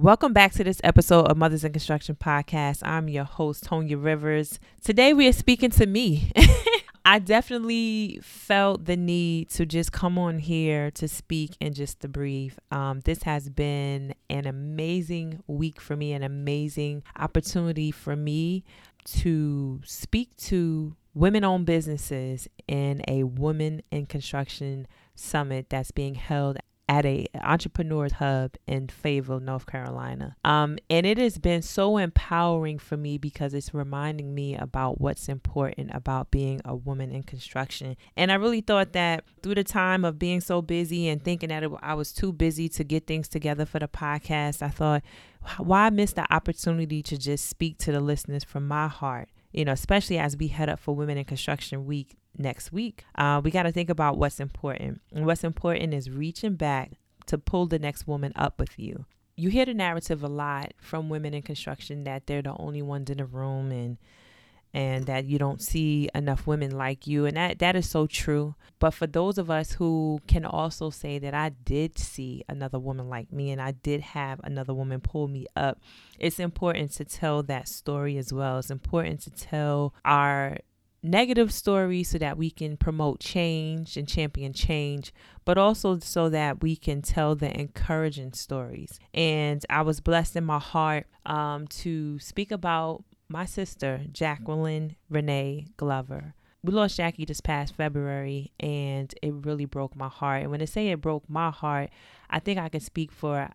Welcome back to this episode of Mothers in Construction Podcast. I'm your host, Tonya Rivers. Today we are speaking to me. I definitely felt the need to just come on here to speak and just to breathe. Um, this has been an amazing week for me, an amazing opportunity for me to speak to women owned businesses in a Women in Construction Summit that's being held at a entrepreneurs hub in Fayetteville, North Carolina. Um, and it has been so empowering for me because it's reminding me about what's important about being a woman in construction. And I really thought that through the time of being so busy and thinking that it, I was too busy to get things together for the podcast, I thought, why miss the opportunity to just speak to the listeners from my heart? You know, especially as we head up for Women in Construction Week next week, uh, we got to think about what's important. And what's important is reaching back to pull the next woman up with you. You hear the narrative a lot from women in construction that they're the only ones in the room and and that you don't see enough women like you and that that is so true but for those of us who can also say that I did see another woman like me and I did have another woman pull me up it's important to tell that story as well it's important to tell our negative stories so that we can promote change and champion change, but also so that we can tell the encouraging stories. And I was blessed in my heart um, to speak about my sister, Jacqueline Renee Glover. We lost Jackie this past February, and it really broke my heart. And when I say it broke my heart, I think I can speak for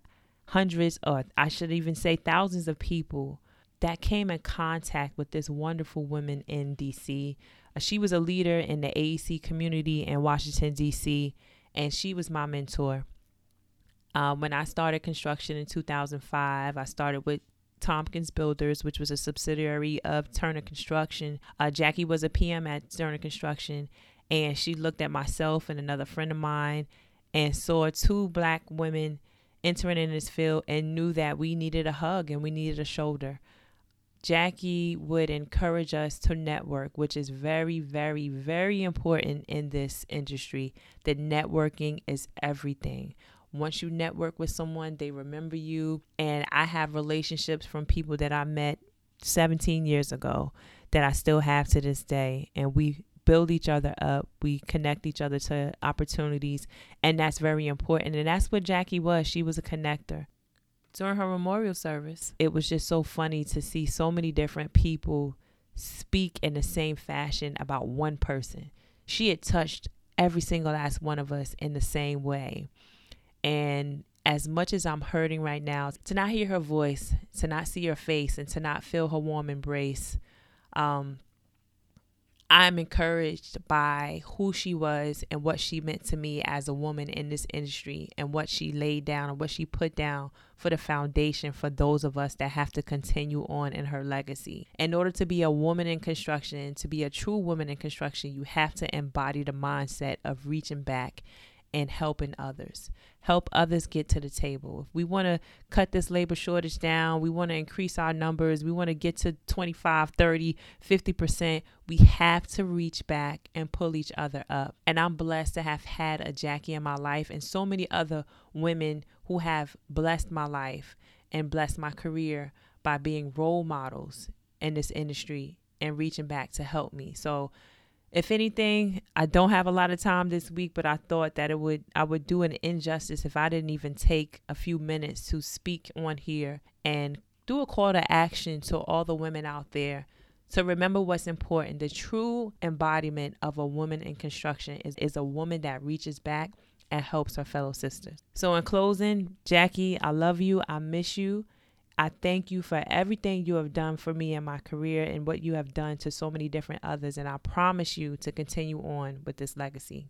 hundreds, or I should even say thousands of people that came in contact with this wonderful woman in DC. Uh, she was a leader in the AEC community in Washington, D.C., and she was my mentor. Uh, when I started construction in 2005, I started with Tompkins Builders, which was a subsidiary of Turner Construction. Uh, Jackie was a PM at Turner Construction, and she looked at myself and another friend of mine and saw two black women entering in this field and knew that we needed a hug and we needed a shoulder. Jackie would encourage us to network, which is very, very, very important in this industry. That networking is everything. Once you network with someone, they remember you. And I have relationships from people that I met 17 years ago that I still have to this day. And we build each other up, we connect each other to opportunities. And that's very important. And that's what Jackie was. She was a connector during her memorial service, it was just so funny to see so many different people speak in the same fashion about one person. She had touched every single last one of us in the same way. And as much as I'm hurting right now, to not hear her voice, to not see her face, and to not feel her warm embrace, um, I'm encouraged by who she was and what she meant to me as a woman in this industry and what she laid down and what she put down for the foundation for those of us that have to continue on in her legacy. In order to be a woman in construction, to be a true woman in construction, you have to embody the mindset of reaching back and helping others. Help others get to the table. If we want to cut this labor shortage down, we want to increase our numbers, we want to get to 25, 30, 50%, we have to reach back and pull each other up. And I'm blessed to have had a Jackie in my life and so many other women who have blessed my life and blessed my career by being role models in this industry and reaching back to help me. So if anything, I don't have a lot of time this week, but I thought that it would I would do an injustice if I didn't even take a few minutes to speak on here and do a call to action to all the women out there to remember what's important. The true embodiment of a woman in construction is, is a woman that reaches back and helps her fellow sisters. So in closing, Jackie, I love you. I miss you. I thank you for everything you have done for me in my career and what you have done to so many different others. And I promise you to continue on with this legacy.